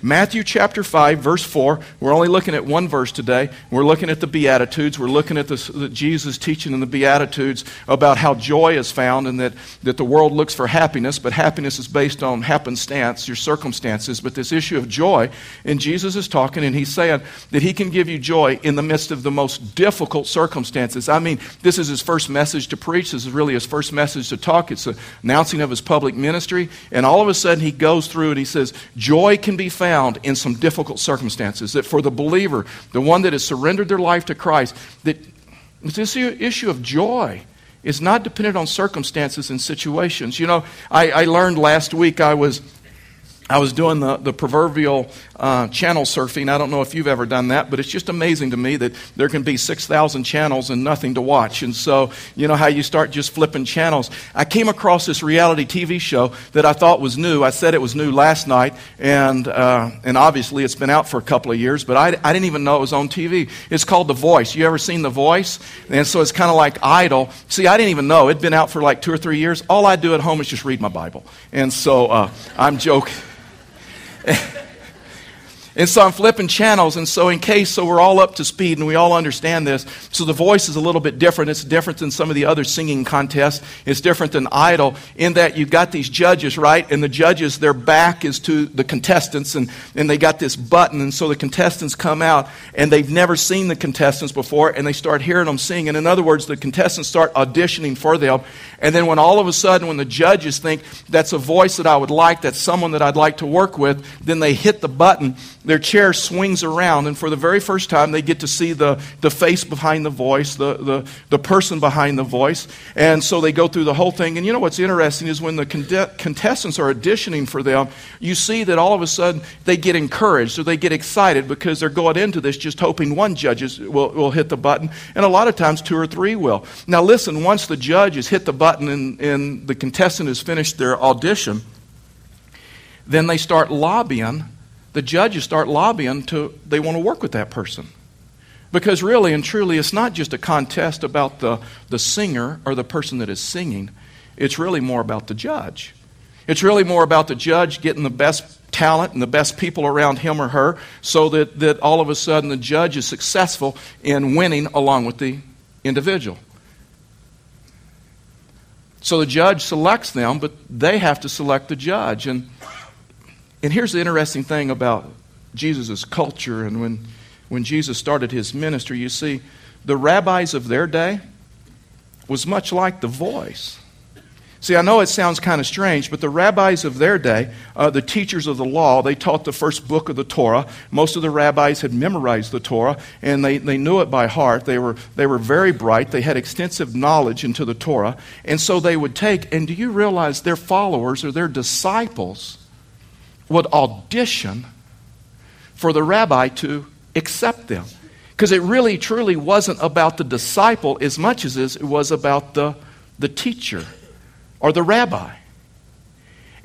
Matthew chapter 5, verse 4. We're only looking at one verse today. We're looking at the Beatitudes. We're looking at the Jesus teaching in the Beatitudes about how joy is found and that, that the world looks for happiness, but happiness is based on happenstance, your circumstances. But this issue of joy, and Jesus is talking and he's saying that he can give you joy in the midst of the most difficult circumstances. I mean, this is his first message to preach. This is really his first message to talk. It's an announcing of his public ministry. And all of a sudden he goes through and he says, Joy can be found in some difficult circumstances. That for the believer, the one that has surrendered their life to Christ, that this issue of joy is not dependent on circumstances and situations. You know, I, I learned last week I was I was doing the, the proverbial uh, channel surfing. I don't know if you've ever done that, but it's just amazing to me that there can be 6,000 channels and nothing to watch. And so, you know how you start just flipping channels. I came across this reality TV show that I thought was new. I said it was new last night, and, uh, and obviously it's been out for a couple of years, but I, I didn't even know it was on TV. It's called The Voice. You ever seen The Voice? And so it's kind of like Idol. See, I didn't even know. It'd been out for like two or three years. All I do at home is just read my Bible. And so uh, I'm joking. And so I'm flipping channels, and so in case, so we're all up to speed and we all understand this. So the voice is a little bit different. It's different than some of the other singing contests. It's different than Idol in that you've got these judges, right? And the judges, their back is to the contestants, and, and they got this button, and so the contestants come out, and they've never seen the contestants before, and they start hearing them sing. And in other words, the contestants start auditioning for them. And then when all of a sudden, when the judges think that's a voice that I would like, that's someone that I'd like to work with, then they hit the button their chair swings around, and for the very first time, they get to see the, the face behind the voice, the, the, the person behind the voice. And so they go through the whole thing. And you know what's interesting is when the contestants are auditioning for them, you see that all of a sudden they get encouraged or they get excited because they're going into this just hoping one judge will, will hit the button. And a lot of times, two or three will. Now, listen, once the judge has hit the button and, and the contestant has finished their audition, then they start lobbying the judges start lobbying to they want to work with that person. Because really and truly, it's not just a contest about the, the singer or the person that is singing. It's really more about the judge. It's really more about the judge getting the best talent and the best people around him or her so that, that all of a sudden the judge is successful in winning along with the individual. So the judge selects them, but they have to select the judge. And and here's the interesting thing about Jesus' culture and when, when Jesus started his ministry, you see, the rabbis of their day was much like the voice. See, I know it sounds kind of strange, but the rabbis of their day, uh, the teachers of the law, they taught the first book of the Torah. Most of the rabbis had memorized the Torah, and they, they knew it by heart. They were, they were very bright. They had extensive knowledge into the Torah. And so they would take, and do you realize their followers or their disciples would audition for the rabbi to accept them. Because it really, truly wasn't about the disciple as much as it was about the, the teacher or the rabbi.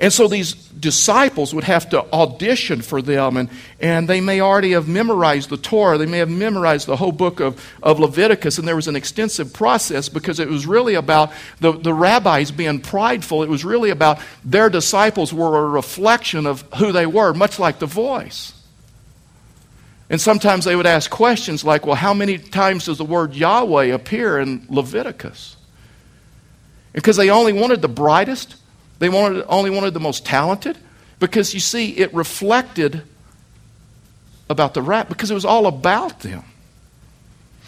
And so these disciples would have to audition for them, and, and they may already have memorized the Torah. They may have memorized the whole book of, of Leviticus, and there was an extensive process because it was really about the, the rabbis being prideful. It was really about their disciples were a reflection of who they were, much like the voice. And sometimes they would ask questions like, well, how many times does the word Yahweh appear in Leviticus? Because they only wanted the brightest they wanted, only wanted the most talented because you see, it reflected about the rap because it was all about them.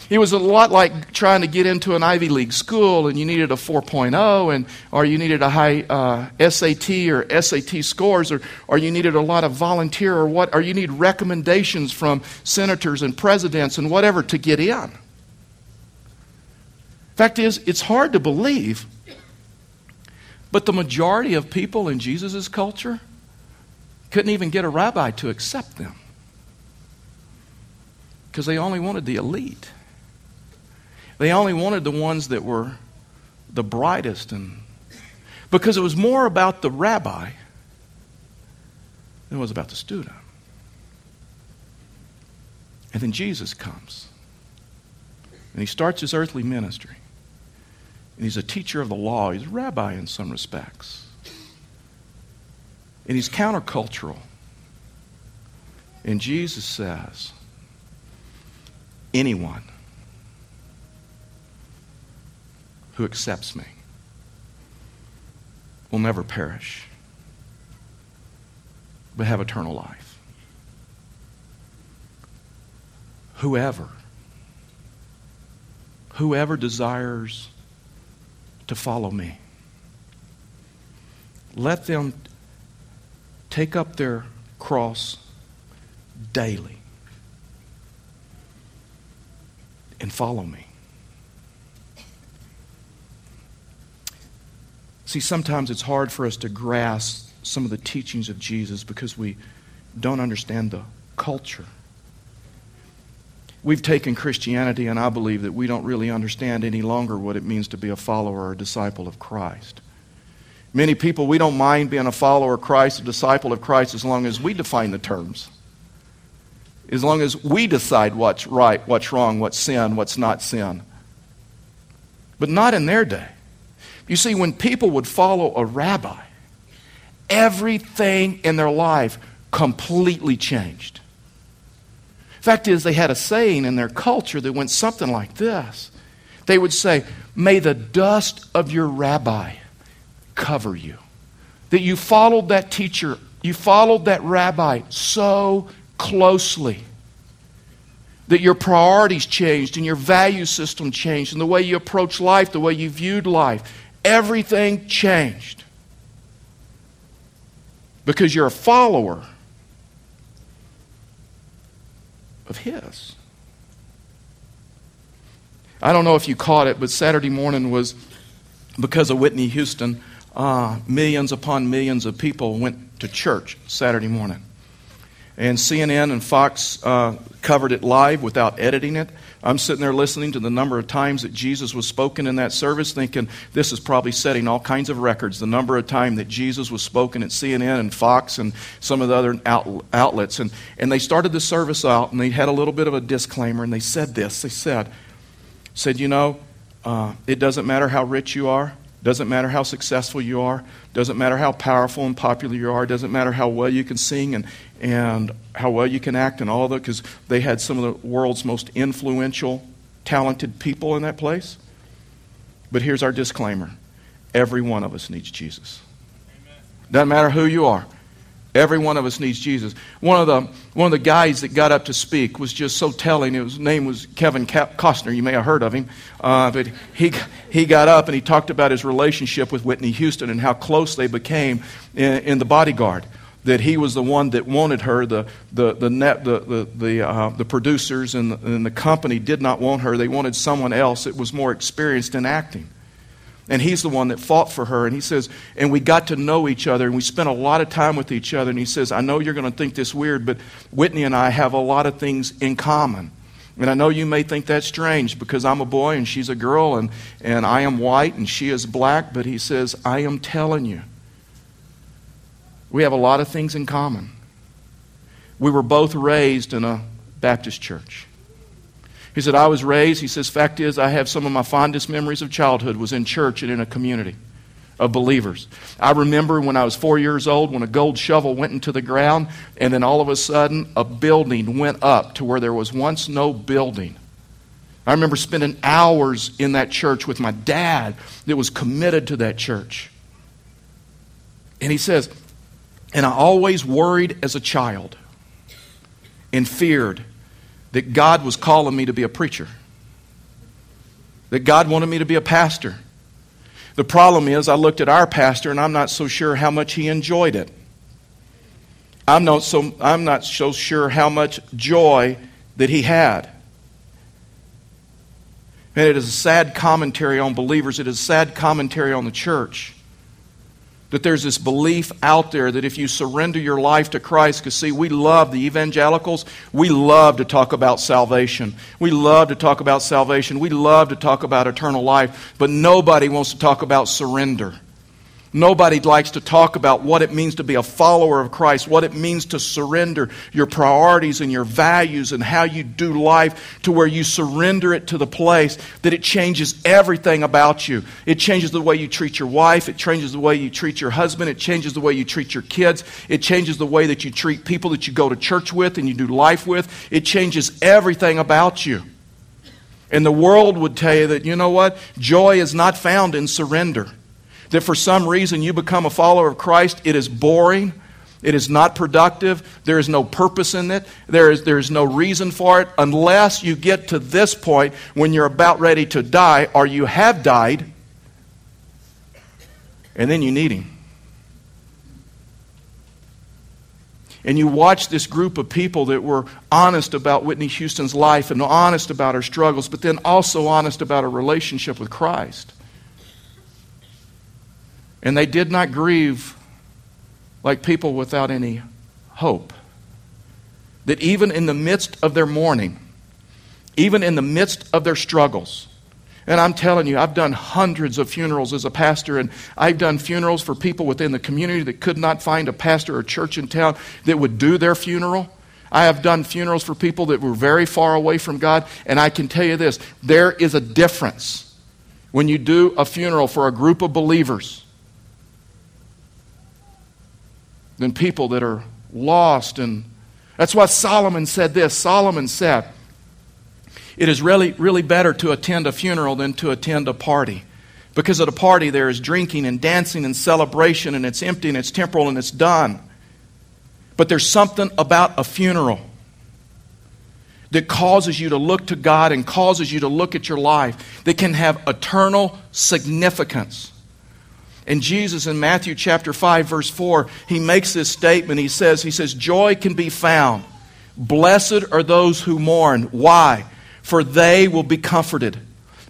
It was a lot like trying to get into an Ivy League school and you needed a 4.0 and, or you needed a high uh, SAT or SAT scores or, or you needed a lot of volunteer or what, or you need recommendations from senators and presidents and whatever to get in. Fact is, it's hard to believe but the majority of people in Jesus' culture couldn't even get a rabbi to accept them because they only wanted the elite. They only wanted the ones that were the brightest and because it was more about the rabbi than it was about the student. And then Jesus comes. And he starts his earthly ministry. And he's a teacher of the law. He's a rabbi in some respects. And he's countercultural. And Jesus says, anyone who accepts me will never perish, but have eternal life. Whoever, whoever desires to follow me, let them take up their cross daily and follow me. See, sometimes it's hard for us to grasp some of the teachings of Jesus because we don't understand the culture. We've taken Christianity, and I believe that we don't really understand any longer what it means to be a follower or a disciple of Christ. Many people, we don't mind being a follower of Christ, a disciple of Christ, as long as we define the terms. As long as we decide what's right, what's wrong, what's sin, what's not sin. But not in their day. You see, when people would follow a rabbi, everything in their life completely changed. Fact is, they had a saying in their culture that went something like this. They would say, May the dust of your rabbi cover you. That you followed that teacher, you followed that rabbi so closely. That your priorities changed and your value system changed and the way you approach life, the way you viewed life. Everything changed. Because you're a follower of His. I don't know if you caught it, but Saturday morning was because of Whitney Houston uh, millions upon millions of people went to church Saturday morning. And CNN and Fox uh, covered it live without editing it. I'm sitting there listening to the number of times that Jesus was spoken in that service, thinking this is probably setting all kinds of records. The number of time that Jesus was spoken at CNN and Fox and some of the other out- outlets. And, and they started the service out, and they had a little bit of a disclaimer, and they said this. They said, said you know, uh, it doesn't matter how rich you are. Doesn't matter how successful you are. Doesn't matter how powerful and popular you are. Doesn't matter how well you can sing and, and how well you can act and all that, because they had some of the world's most influential, talented people in that place. But here's our disclaimer every one of us needs Jesus. Doesn't matter who you are. Every one of us needs Jesus. One of the one of the guys that got up to speak was just so telling. His name was Kevin Costner. You may have heard of him, uh, but he he got up and he talked about his relationship with Whitney Houston and how close they became in, in the bodyguard. That he was the one that wanted her. The the the net the the the, uh, the producers and the, and the company did not want her. They wanted someone else that was more experienced in acting. And he's the one that fought for her. And he says, and we got to know each other, and we spent a lot of time with each other. And he says, I know you're going to think this weird, but Whitney and I have a lot of things in common. And I know you may think that's strange because I'm a boy and she's a girl, and, and I am white and she is black, but he says, I am telling you, we have a lot of things in common. We were both raised in a Baptist church. He said, I was raised, he says, fact is, I have some of my fondest memories of childhood was in church and in a community of believers. I remember when I was four years old when a gold shovel went into the ground, and then all of a sudden a building went up to where there was once no building. I remember spending hours in that church with my dad that was committed to that church. And he says, and I always worried as a child and feared that God was calling me to be a preacher, that God wanted me to be a pastor. The problem is, I looked at our pastor and I'm not so sure how much he enjoyed it. I'm not so, I'm not so sure how much joy that he had. And it is a sad commentary on believers, it is a sad commentary on the church that there's this belief out there that if you surrender your life to Christ, because see, we love the evangelicals, we love to talk about salvation. We love to talk about salvation. We love to talk about eternal life, but nobody wants to talk about surrender. Nobody likes to talk about what it means to be a follower of Christ, what it means to surrender your priorities and your values and how you do life to where you surrender it to the place that it changes everything about you. It changes the way you treat your wife, it changes the way you treat your husband, it changes the way you treat your kids, it changes the way that you treat people that you go to church with and you do life with. It changes everything about you. And the world would tell you that, you know what? Joy is not found in surrender that for some reason you become a follower of Christ, it is boring. It is not productive. There is no purpose in it. There is, there is no reason for it unless you get to this point when you're about ready to die or you have died and then you need Him. And you watch this group of people that were honest about Whitney Houston's life and honest about her struggles, but then also honest about her relationship with Christ. And they did not grieve like people without any hope. That even in the midst of their mourning, even in the midst of their struggles, and I'm telling you, I've done hundreds of funerals as a pastor, and I've done funerals for people within the community that could not find a pastor or church in town that would do their funeral. I have done funerals for people that were very far away from God, and I can tell you this there is a difference when you do a funeral for a group of believers than people that are lost. And that's why Solomon said this. Solomon said, It is really, really better to attend a funeral than to attend a party. Because at a party, there is drinking and dancing and celebration, and it's empty and it's temporal and it's done. But there's something about a funeral that causes you to look to God and causes you to look at your life that can have eternal significance. And Jesus in Matthew chapter 5 verse 4, he makes this statement. He says, he says, joy can be found. Blessed are those who mourn. Why? For they will be comforted.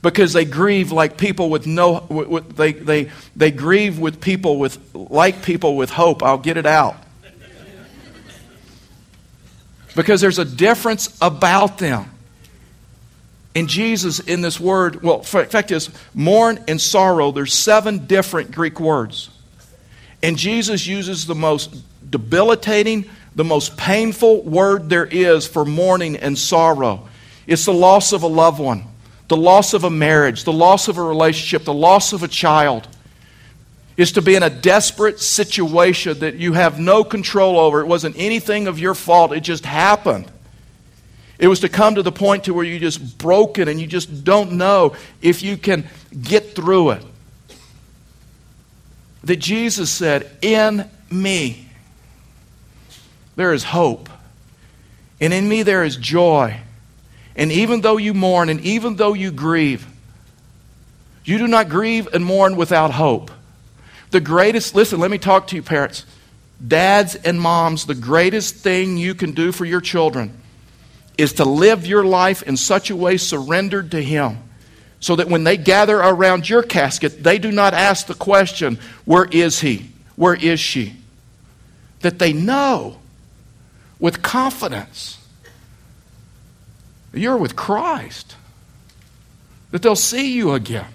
Because they grieve like people with no, with, they, they, they grieve with people with, like people with hope. I'll get it out. Because there's a difference about them. And Jesus, in this word, well, fact is, mourn and sorrow, there's seven different Greek words. And Jesus uses the most debilitating, the most painful word there is for mourning and sorrow. It's the loss of a loved one, the loss of a marriage, the loss of a relationship, the loss of a child. Is to be in a desperate situation that you have no control over. It wasn't anything of your fault, it just happened. It was to come to the point to where you just broken and you just don't know if you can get through it. That Jesus said, In me there is hope. And in me there is joy. And even though you mourn and even though you grieve, you do not grieve and mourn without hope. The greatest, listen, let me talk to you, parents. Dads and moms, the greatest thing you can do for your children is to live your life in such a way surrendered to Him so that when they gather around your casket, they do not ask the question, Where is He? Where is she? That they know with confidence you're with Christ, that they'll see you again.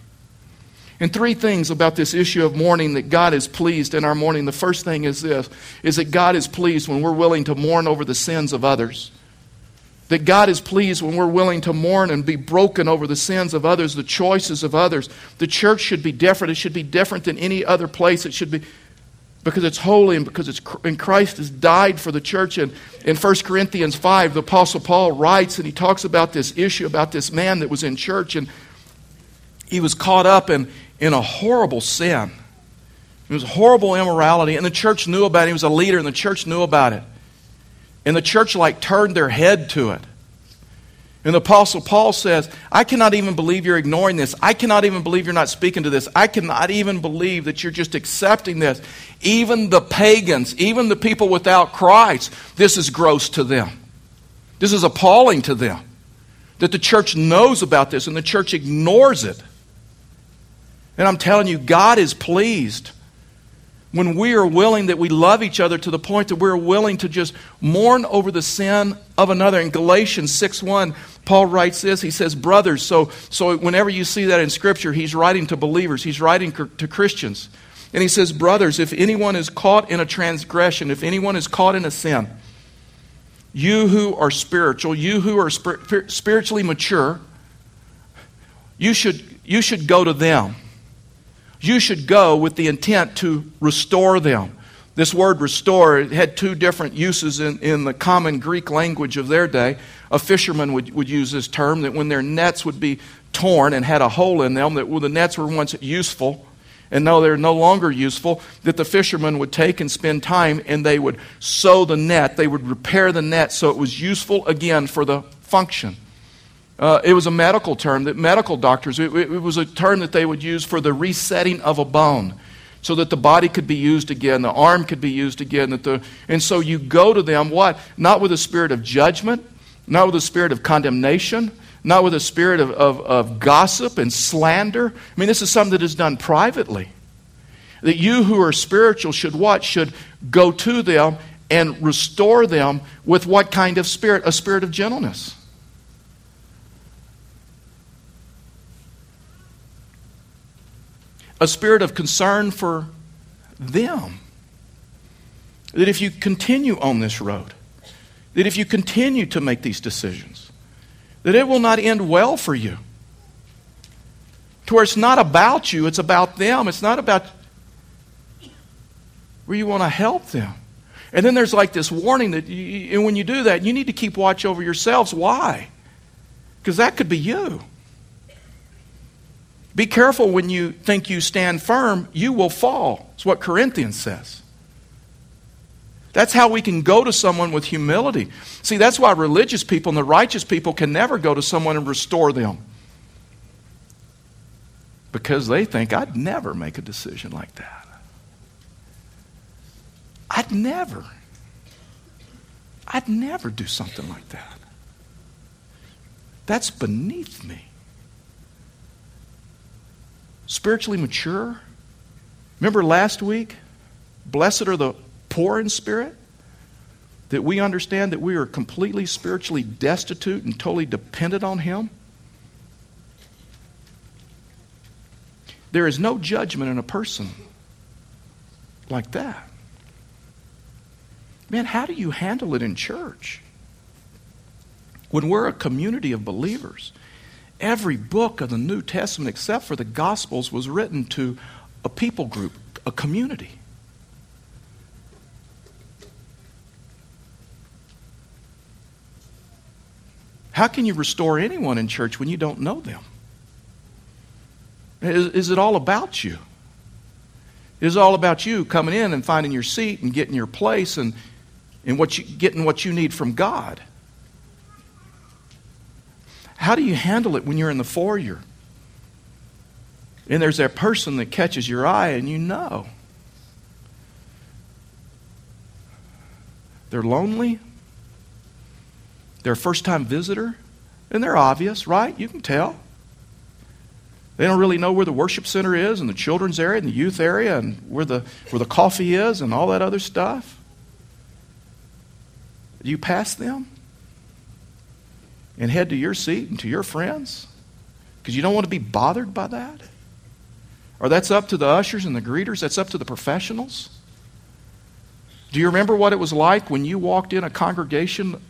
And three things about this issue of mourning that God is pleased in our mourning. The first thing is this is that God is pleased when we're willing to mourn over the sins of others that God is pleased when we're willing to mourn and be broken over the sins of others, the choices of others. The church should be different. It should be different than any other place. It should be because it's holy and because it's and Christ has died for the church. And in 1 Corinthians 5, the Apostle Paul writes and he talks about this issue about this man that was in church and he was caught up in, in a horrible sin. It was a horrible immorality, and the church knew about it. He was a leader, and the church knew about it. And the church like turned their head to it. And the Apostle Paul says, I cannot even believe you're ignoring this. I cannot even believe you're not speaking to this. I cannot even believe that you're just accepting this. Even the pagans, even the people without Christ, this is gross to them. This is appalling to them. That the church knows about this and the church ignores it. And I'm telling you, God is pleased when we are willing that we love each other to the point that we're willing to just mourn over the sin of another. In Galatians 6 1, Paul writes this. He says, Brothers, so, so whenever you see that in Scripture, he's writing to believers, he's writing to Christians. And he says, Brothers, if anyone is caught in a transgression, if anyone is caught in a sin, you who are spiritual, you who are spir- spiritually mature, you should, you should go to them. You should go with the intent to restore them. This word restore had two different uses in, in the common Greek language of their day. A fisherman would, would use this term that when their nets would be torn and had a hole in them, that the nets were once useful and now they're no longer useful, that the fishermen would take and spend time and they would sew the net. They would repair the net so it was useful again for the function. Uh, it was a medical term that medical doctors, it, it was a term that they would use for the resetting of a bone so that the body could be used again, the arm could be used again. That the, and so you go to them, what? Not with a spirit of judgment, not with a spirit of condemnation, not with a spirit of, of, of gossip and slander. I mean, this is something that is done privately. That you who are spiritual should what? Should go to them and restore them with what kind of spirit? A spirit of gentleness. A spirit of concern for them. That if you continue on this road, that if you continue to make these decisions, that it will not end well for you. To where it's not about you, it's about them. It's not about where you want to help them. And then there's like this warning that you, and when you do that, you need to keep watch over yourselves. Why? Because that could be you. Be careful when you think you stand firm, you will fall. It's what Corinthians says. That's how we can go to someone with humility. See, that's why religious people and the righteous people can never go to someone and restore them. Because they think, I'd never make a decision like that. I'd never. I'd never do something like that. That's beneath me spiritually mature. Remember last week? Blessed are the poor in spirit. That we understand that we are completely spiritually destitute and totally dependent on Him. There is no judgment in a person like that. Man, how do you handle it in church? When we're a community of believers every book of the New Testament, except for the Gospels, was written to a people group, a community. How can you restore anyone in church when you don't know them? Is, is it all about you? Is it all about you coming in and finding your seat and getting your place and, and what you, getting what you need from God? How do you handle it when you're in the foyer? And there's that person that catches your eye and you know. They're lonely. They're a first time visitor. And they're obvious, right? You can tell. They don't really know where the worship center is and the children's area and the youth area and where the, where the coffee is and all that other stuff. Do you pass them? And head to your seat and to your friends? Because you don't want to be bothered by that? Or that's up to the ushers and the greeters? That's up to the professionals? Do you remember what it was like when you walked in a congregation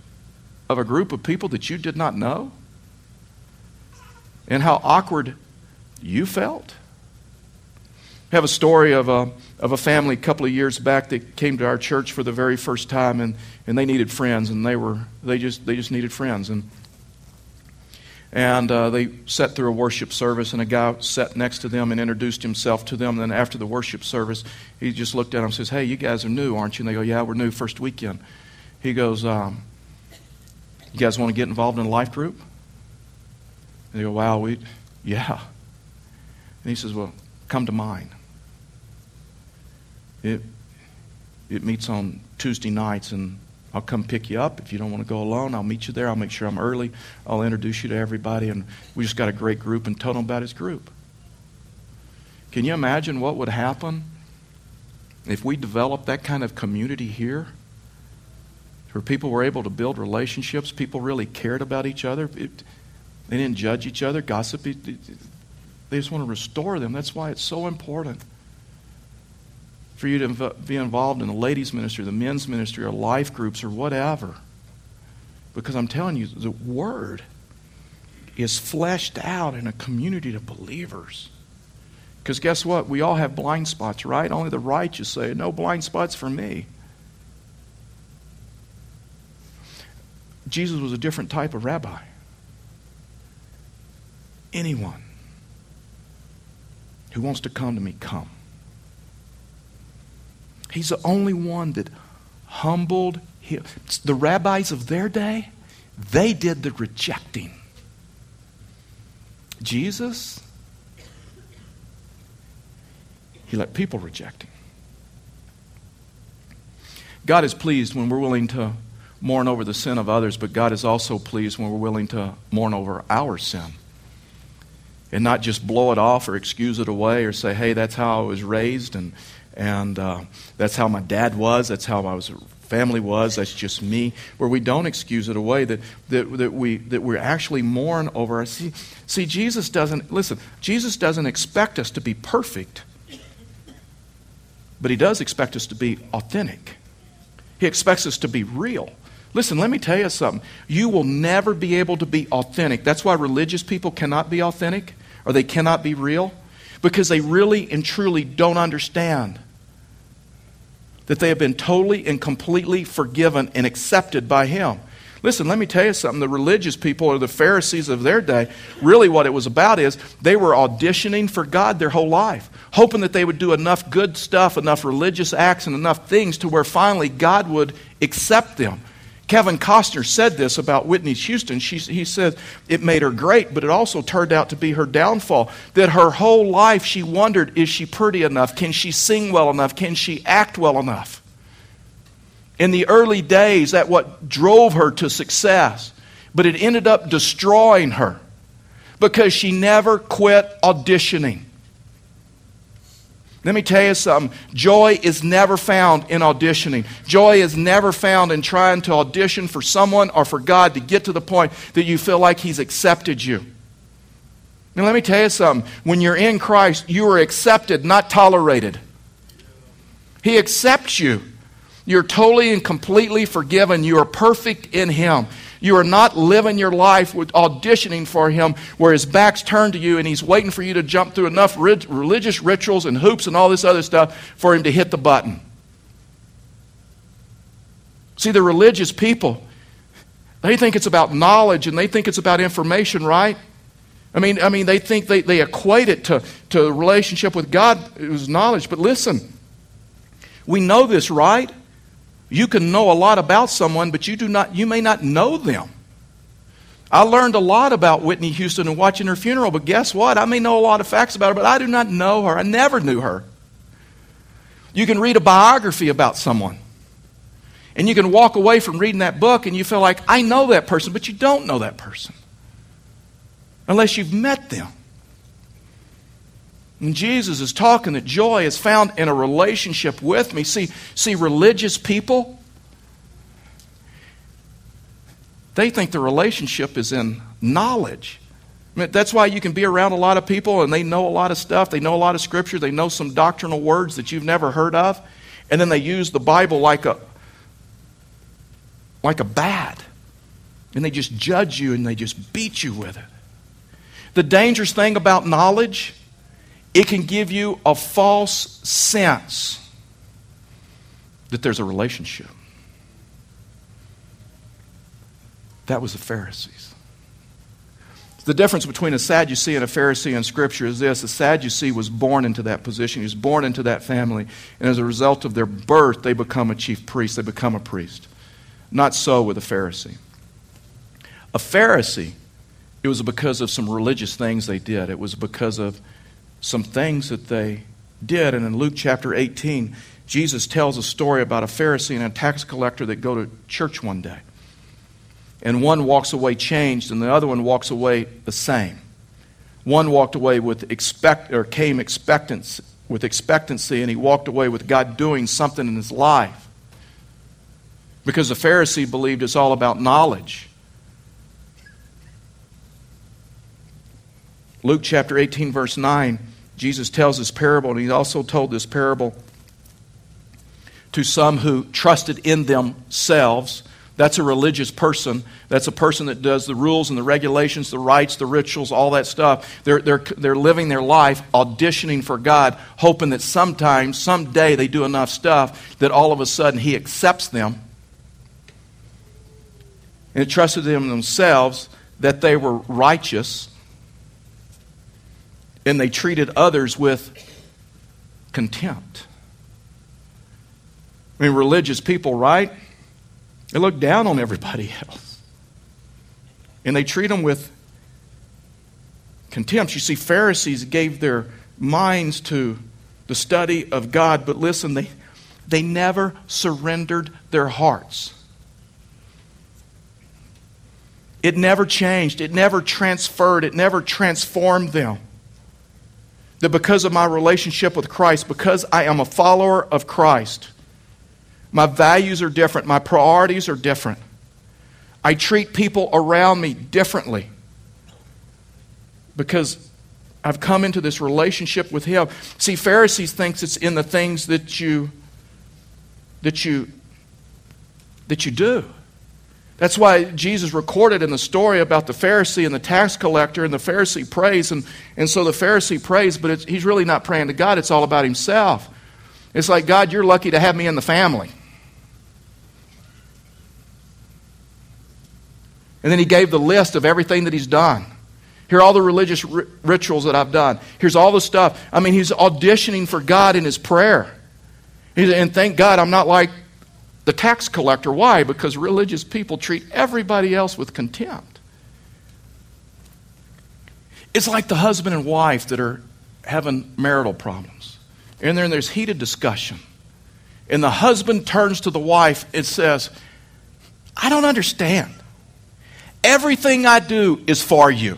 of a group of people that you did not know? And how awkward you felt? I have a story of a, of a family a couple of years back that came to our church for the very first time and, and they needed friends and they were they just they just needed friends and and uh, they sat through a worship service, and a guy sat next to them and introduced himself to them. And then after the worship service, he just looked at them and says, Hey, you guys are new, aren't you? And they go, Yeah, we're new, first weekend. He goes, um, You guys want to get involved in a life group? And they go, Wow, we, yeah. And he says, Well, come to mine. It, it meets on Tuesday nights, and I'll come pick you up. If you don't want to go alone, I'll meet you there. I'll make sure I'm early. I'll introduce you to everybody. And we just got a great group and told him about his group. Can you imagine what would happen if we developed that kind of community here? Where people were able to build relationships, people really cared about each other. It, they didn't judge each other, gossip. They just want to restore them. That's why it's so important for you to be involved in the ladies' ministry, the men's ministry, or life groups, or whatever. Because I'm telling you, the Word is fleshed out in a community of believers. Because guess what? We all have blind spots, right? Only the righteous say, No blind spots for me. Jesus was a different type of rabbi. Anyone who wants to come to me, come. He's the only one that humbled him. The rabbis of their day, they did the rejecting. Jesus, he let people reject him. God is pleased when we're willing to mourn over the sin of others, but God is also pleased when we're willing to mourn over our sin. And not just blow it off or excuse it away or say, hey, that's how I was raised and, and uh, that's how my dad was, that's how my family was, that's just me, where we don't excuse it away, that, that, that, we, that we actually mourn over our. See, see, Jesus doesn't, listen, Jesus doesn't expect us to be perfect, but he does expect us to be authentic. He expects us to be real. Listen, let me tell you something. You will never be able to be authentic. That's why religious people cannot be authentic or they cannot be real because they really and truly don't understand that they have been totally and completely forgiven and accepted by Him. Listen, let me tell you something. The religious people or the Pharisees of their day, really what it was about is they were auditioning for God their whole life, hoping that they would do enough good stuff, enough religious acts, and enough things to where finally God would accept them. Kevin Costner said this about Whitney Houston. She, he said it made her great, but it also turned out to be her downfall. That her whole life she wondered is she pretty enough? Can she sing well enough? Can she act well enough? In the early days, that what drove her to success, but it ended up destroying her because she never quit auditioning. Let me tell you something. Joy is never found in auditioning. Joy is never found in trying to audition for someone or for God to get to the point that you feel like He's accepted you. Now, let me tell you something. When you're in Christ, you are accepted, not tolerated. He accepts you. You're totally and completely forgiven. You are perfect in Him. You are not living your life with auditioning for him where his back's turned to you and he's waiting for you to jump through enough religious rituals and hoops and all this other stuff for him to hit the button. See, the religious people, they think it's about knowledge and they think it's about information, right? I mean, I mean they think they, they equate it to, to relationship with God, it was knowledge. But listen, we know this, right? You can know a lot about someone, but you, do not, you may not know them. I learned a lot about Whitney Houston and watching her funeral, but guess what? I may know a lot of facts about her, but I do not know her. I never knew her. You can read a biography about someone, and you can walk away from reading that book and you feel like, I know that person, but you don't know that person unless you've met them. And Jesus is talking that joy is found in a relationship with me. See, see, religious people, they think the relationship is in knowledge. I mean, that's why you can be around a lot of people and they know a lot of stuff. They know a lot of scripture. They know some doctrinal words that you've never heard of. And then they use the Bible like a, like a bat. And they just judge you and they just beat you with it. The dangerous thing about knowledge it can give you a false sense that there's a relationship. That was the Pharisees. The difference between a Sadducee and a Pharisee in Scripture is this a Sadducee was born into that position, he was born into that family, and as a result of their birth, they become a chief priest, they become a priest. Not so with a Pharisee. A Pharisee, it was because of some religious things they did, it was because of some things that they did. And in Luke chapter 18, Jesus tells a story about a Pharisee and a tax collector that go to church one day. And one walks away changed, and the other one walks away the same. One walked away with expect or came expectancy, with expectancy, and he walked away with God doing something in his life. Because the Pharisee believed it's all about knowledge. Luke chapter 18, verse 9 Jesus tells this parable, and he also told this parable to some who trusted in themselves. That's a religious person. That's a person that does the rules and the regulations, the rites, the rituals, all that stuff. They're, they're, they're living their life auditioning for God, hoping that sometime, someday, they do enough stuff that all of a sudden He accepts them. And it trusted in themselves that they were righteous and they treated others with contempt. I mean, religious people, right? They look down on everybody else. And they treat them with contempt. You see, Pharisees gave their minds to the study of God, but listen, they, they never surrendered their hearts. It never changed, it never transferred, it never transformed them. That because of my relationship with Christ, because I am a follower of Christ, my values are different. My priorities are different. I treat people around me differently because I've come into this relationship with Him. See, Pharisees thinks it's in the things that you that you that you do. That's why Jesus recorded in the story about the Pharisee and the tax collector, and the Pharisee prays, and, and so the Pharisee prays, but he's really not praying to God, it's all about himself. It's like, God, you're lucky to have me in the family. And then he gave the list of everything that he's done. Here are all the religious r- rituals that I've done. Here's all the stuff. I mean, he's auditioning for God in his prayer. And thank God I'm not like the tax collector. Why? Because religious people treat everybody else with contempt. It's like the husband and wife that are having marital problems. And then there's heated discussion. And the husband turns to the wife and says, I don't understand. Everything I do is for you.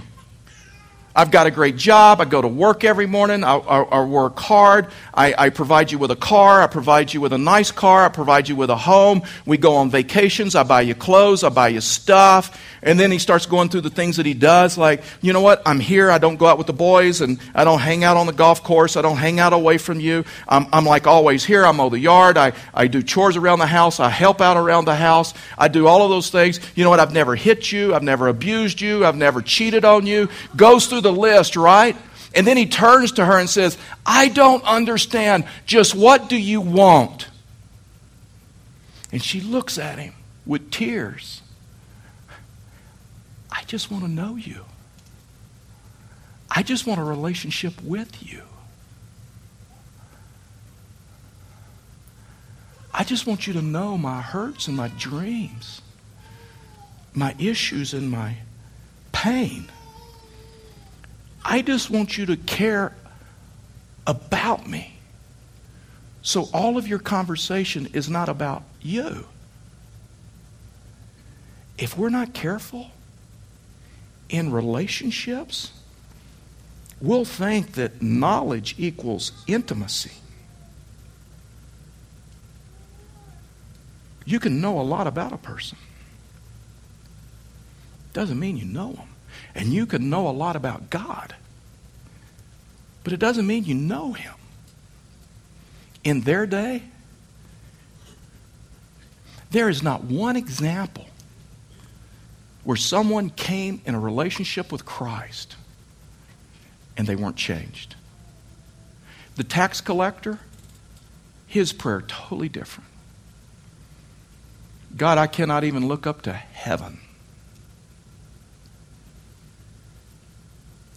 I've got a great job. I go to work every morning. I, I, I work hard. I, I, provide you with a car. I provide you with a nice car. I provide you with a home. We go on vacations. I buy you clothes. I buy you stuff. And then he starts going through the things that he does, like, you know what? I'm here. I don't go out with the boys, and I don't hang out on the golf course. I don't hang out away from you. I'm, I'm like always here. I mow the yard. I, I do chores around the house. I help out around the house. I do all of those things. You know what? I've never hit you. I've never abused you. I've never cheated on you. Goes through the list, right? And then he turns to her and says, I don't understand. Just what do you want? And she looks at him with tears. I just want to know you. I just want a relationship with you. I just want you to know my hurts and my dreams, my issues and my pain. I just want you to care about me. So all of your conversation is not about you. If we're not careful in relationships, we'll think that knowledge equals intimacy. You can know a lot about a person. Doesn't mean you know them. And you can know a lot about God, but it doesn't mean you know Him. In their day, there is not one example where someone came in a relationship with Christ and they weren't changed. The tax collector, his prayer totally different. God, I cannot even look up to heaven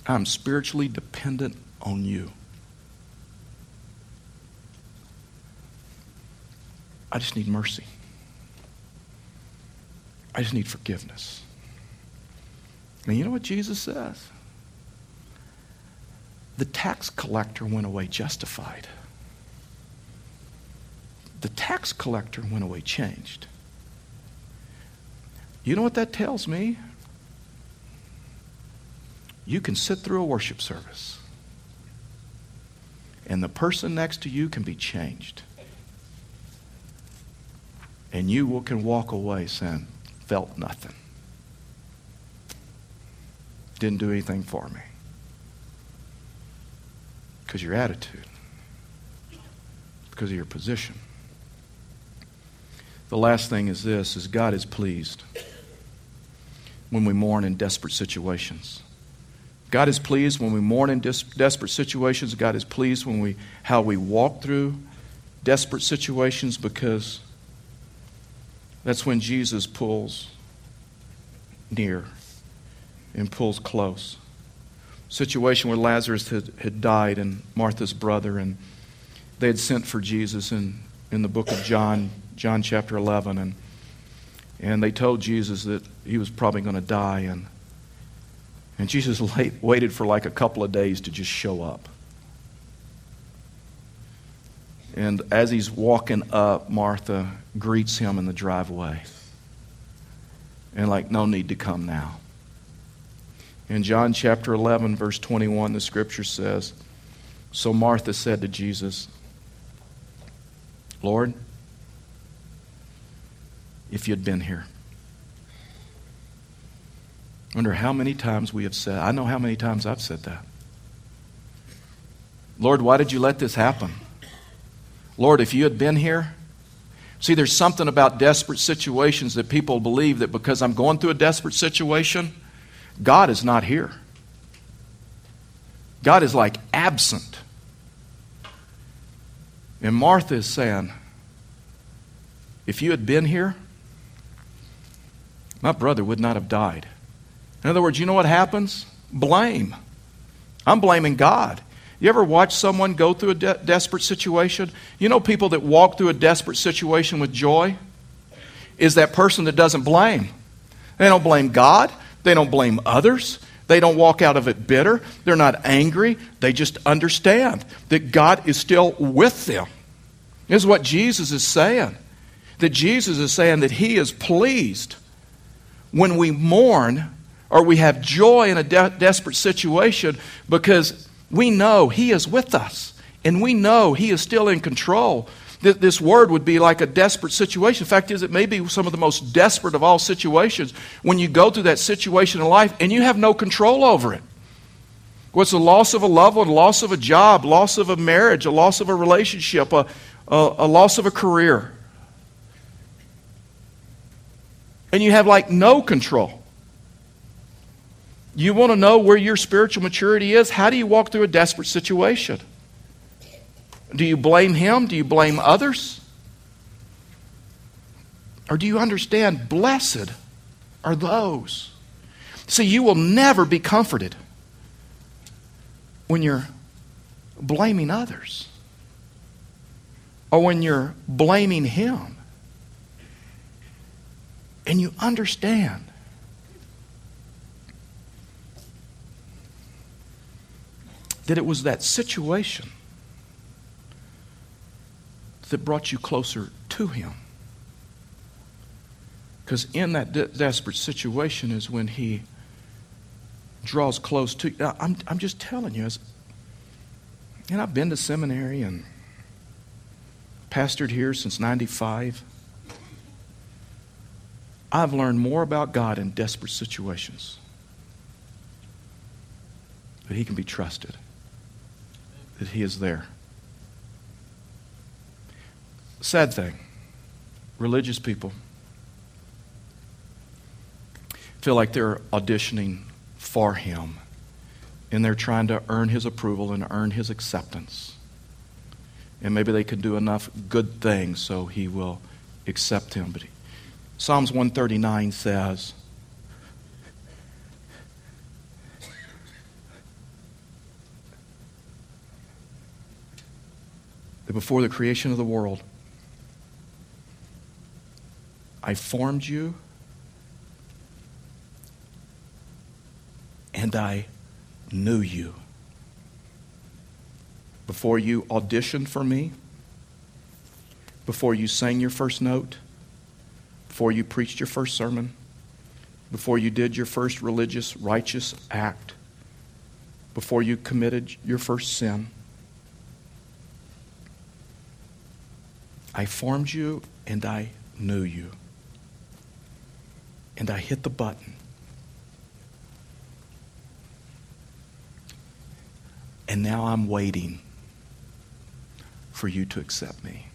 I'm spiritually dependent on you. I just need mercy. I just need forgiveness. And you know what Jesus says? The tax collector went away justified. The tax collector went away changed. You know what that tells me? You can sit through a worship service, and the person next to you can be changed. And you will, can walk away saying, felt nothing. Didn't do anything for me. Because your attitude, because of your position, The last thing is this is God is pleased when we mourn in desperate situations. God is pleased when we mourn in des- desperate situations. God is pleased when we how we walk through desperate situations because that's when Jesus pulls near and pulls close. Situation where Lazarus had, had died and Martha's brother, and they had sent for Jesus in, in the book of John, John chapter 11, and, and they told Jesus that he was probably going to die, and, and Jesus waited for like a couple of days to just show up. And as he's walking up, Martha greets him in the driveway. And, like, no need to come now. In John chapter 11, verse 21, the scripture says So Martha said to Jesus, Lord, if you'd been here. Wonder how many times we have said, I know how many times I've said that. Lord, why did you let this happen? Lord, if you had been here, see, there's something about desperate situations that people believe that because I'm going through a desperate situation, God is not here. God is like absent. And Martha is saying, if you had been here, my brother would not have died. In other words, you know what happens? Blame. I'm blaming God. You ever watch someone go through a de- desperate situation? You know people that walk through a desperate situation with joy? Is that person that doesn't blame. They don't blame God. They don't blame others. They don't walk out of it bitter. They're not angry. They just understand that God is still with them. This is what Jesus is saying. That Jesus is saying that He is pleased when we mourn or we have joy in a de- desperate situation because we know He is with us and we know He is still in control. This word would be like a desperate situation. The fact is, it may be some of the most desperate of all situations when you go through that situation in life and you have no control over it. What's the loss of a loved one, loss of a job, loss of a marriage, a loss of a relationship, a, a, a loss of a career. And you have like no control. You want to know where your spiritual maturity is? How do you walk through a desperate situation? Do you blame him? Do you blame others? Or do you understand, blessed are those? See, you will never be comforted when you're blaming others or when you're blaming him. And you understand that it was that situation that brought you closer to Him. Because in that de- desperate situation is when He draws close to you. I'm, I'm just telling you, as, and I've been to seminary and pastored here since 95. I've learned more about God in desperate situations. But He can be trusted that He is there. Sad thing religious people feel like they're auditioning for Him and they're trying to earn His approval and earn His acceptance. And maybe they can do enough good things so He will accept Him. But he, Psalms 139 says, that before the creation of the world, I formed you and I knew you. Before you auditioned for me, before you sang your first note, before you preached your first sermon, before you did your first religious righteous act, before you committed your first sin, I formed you and I knew you. And I hit the button. And now I'm waiting for you to accept me.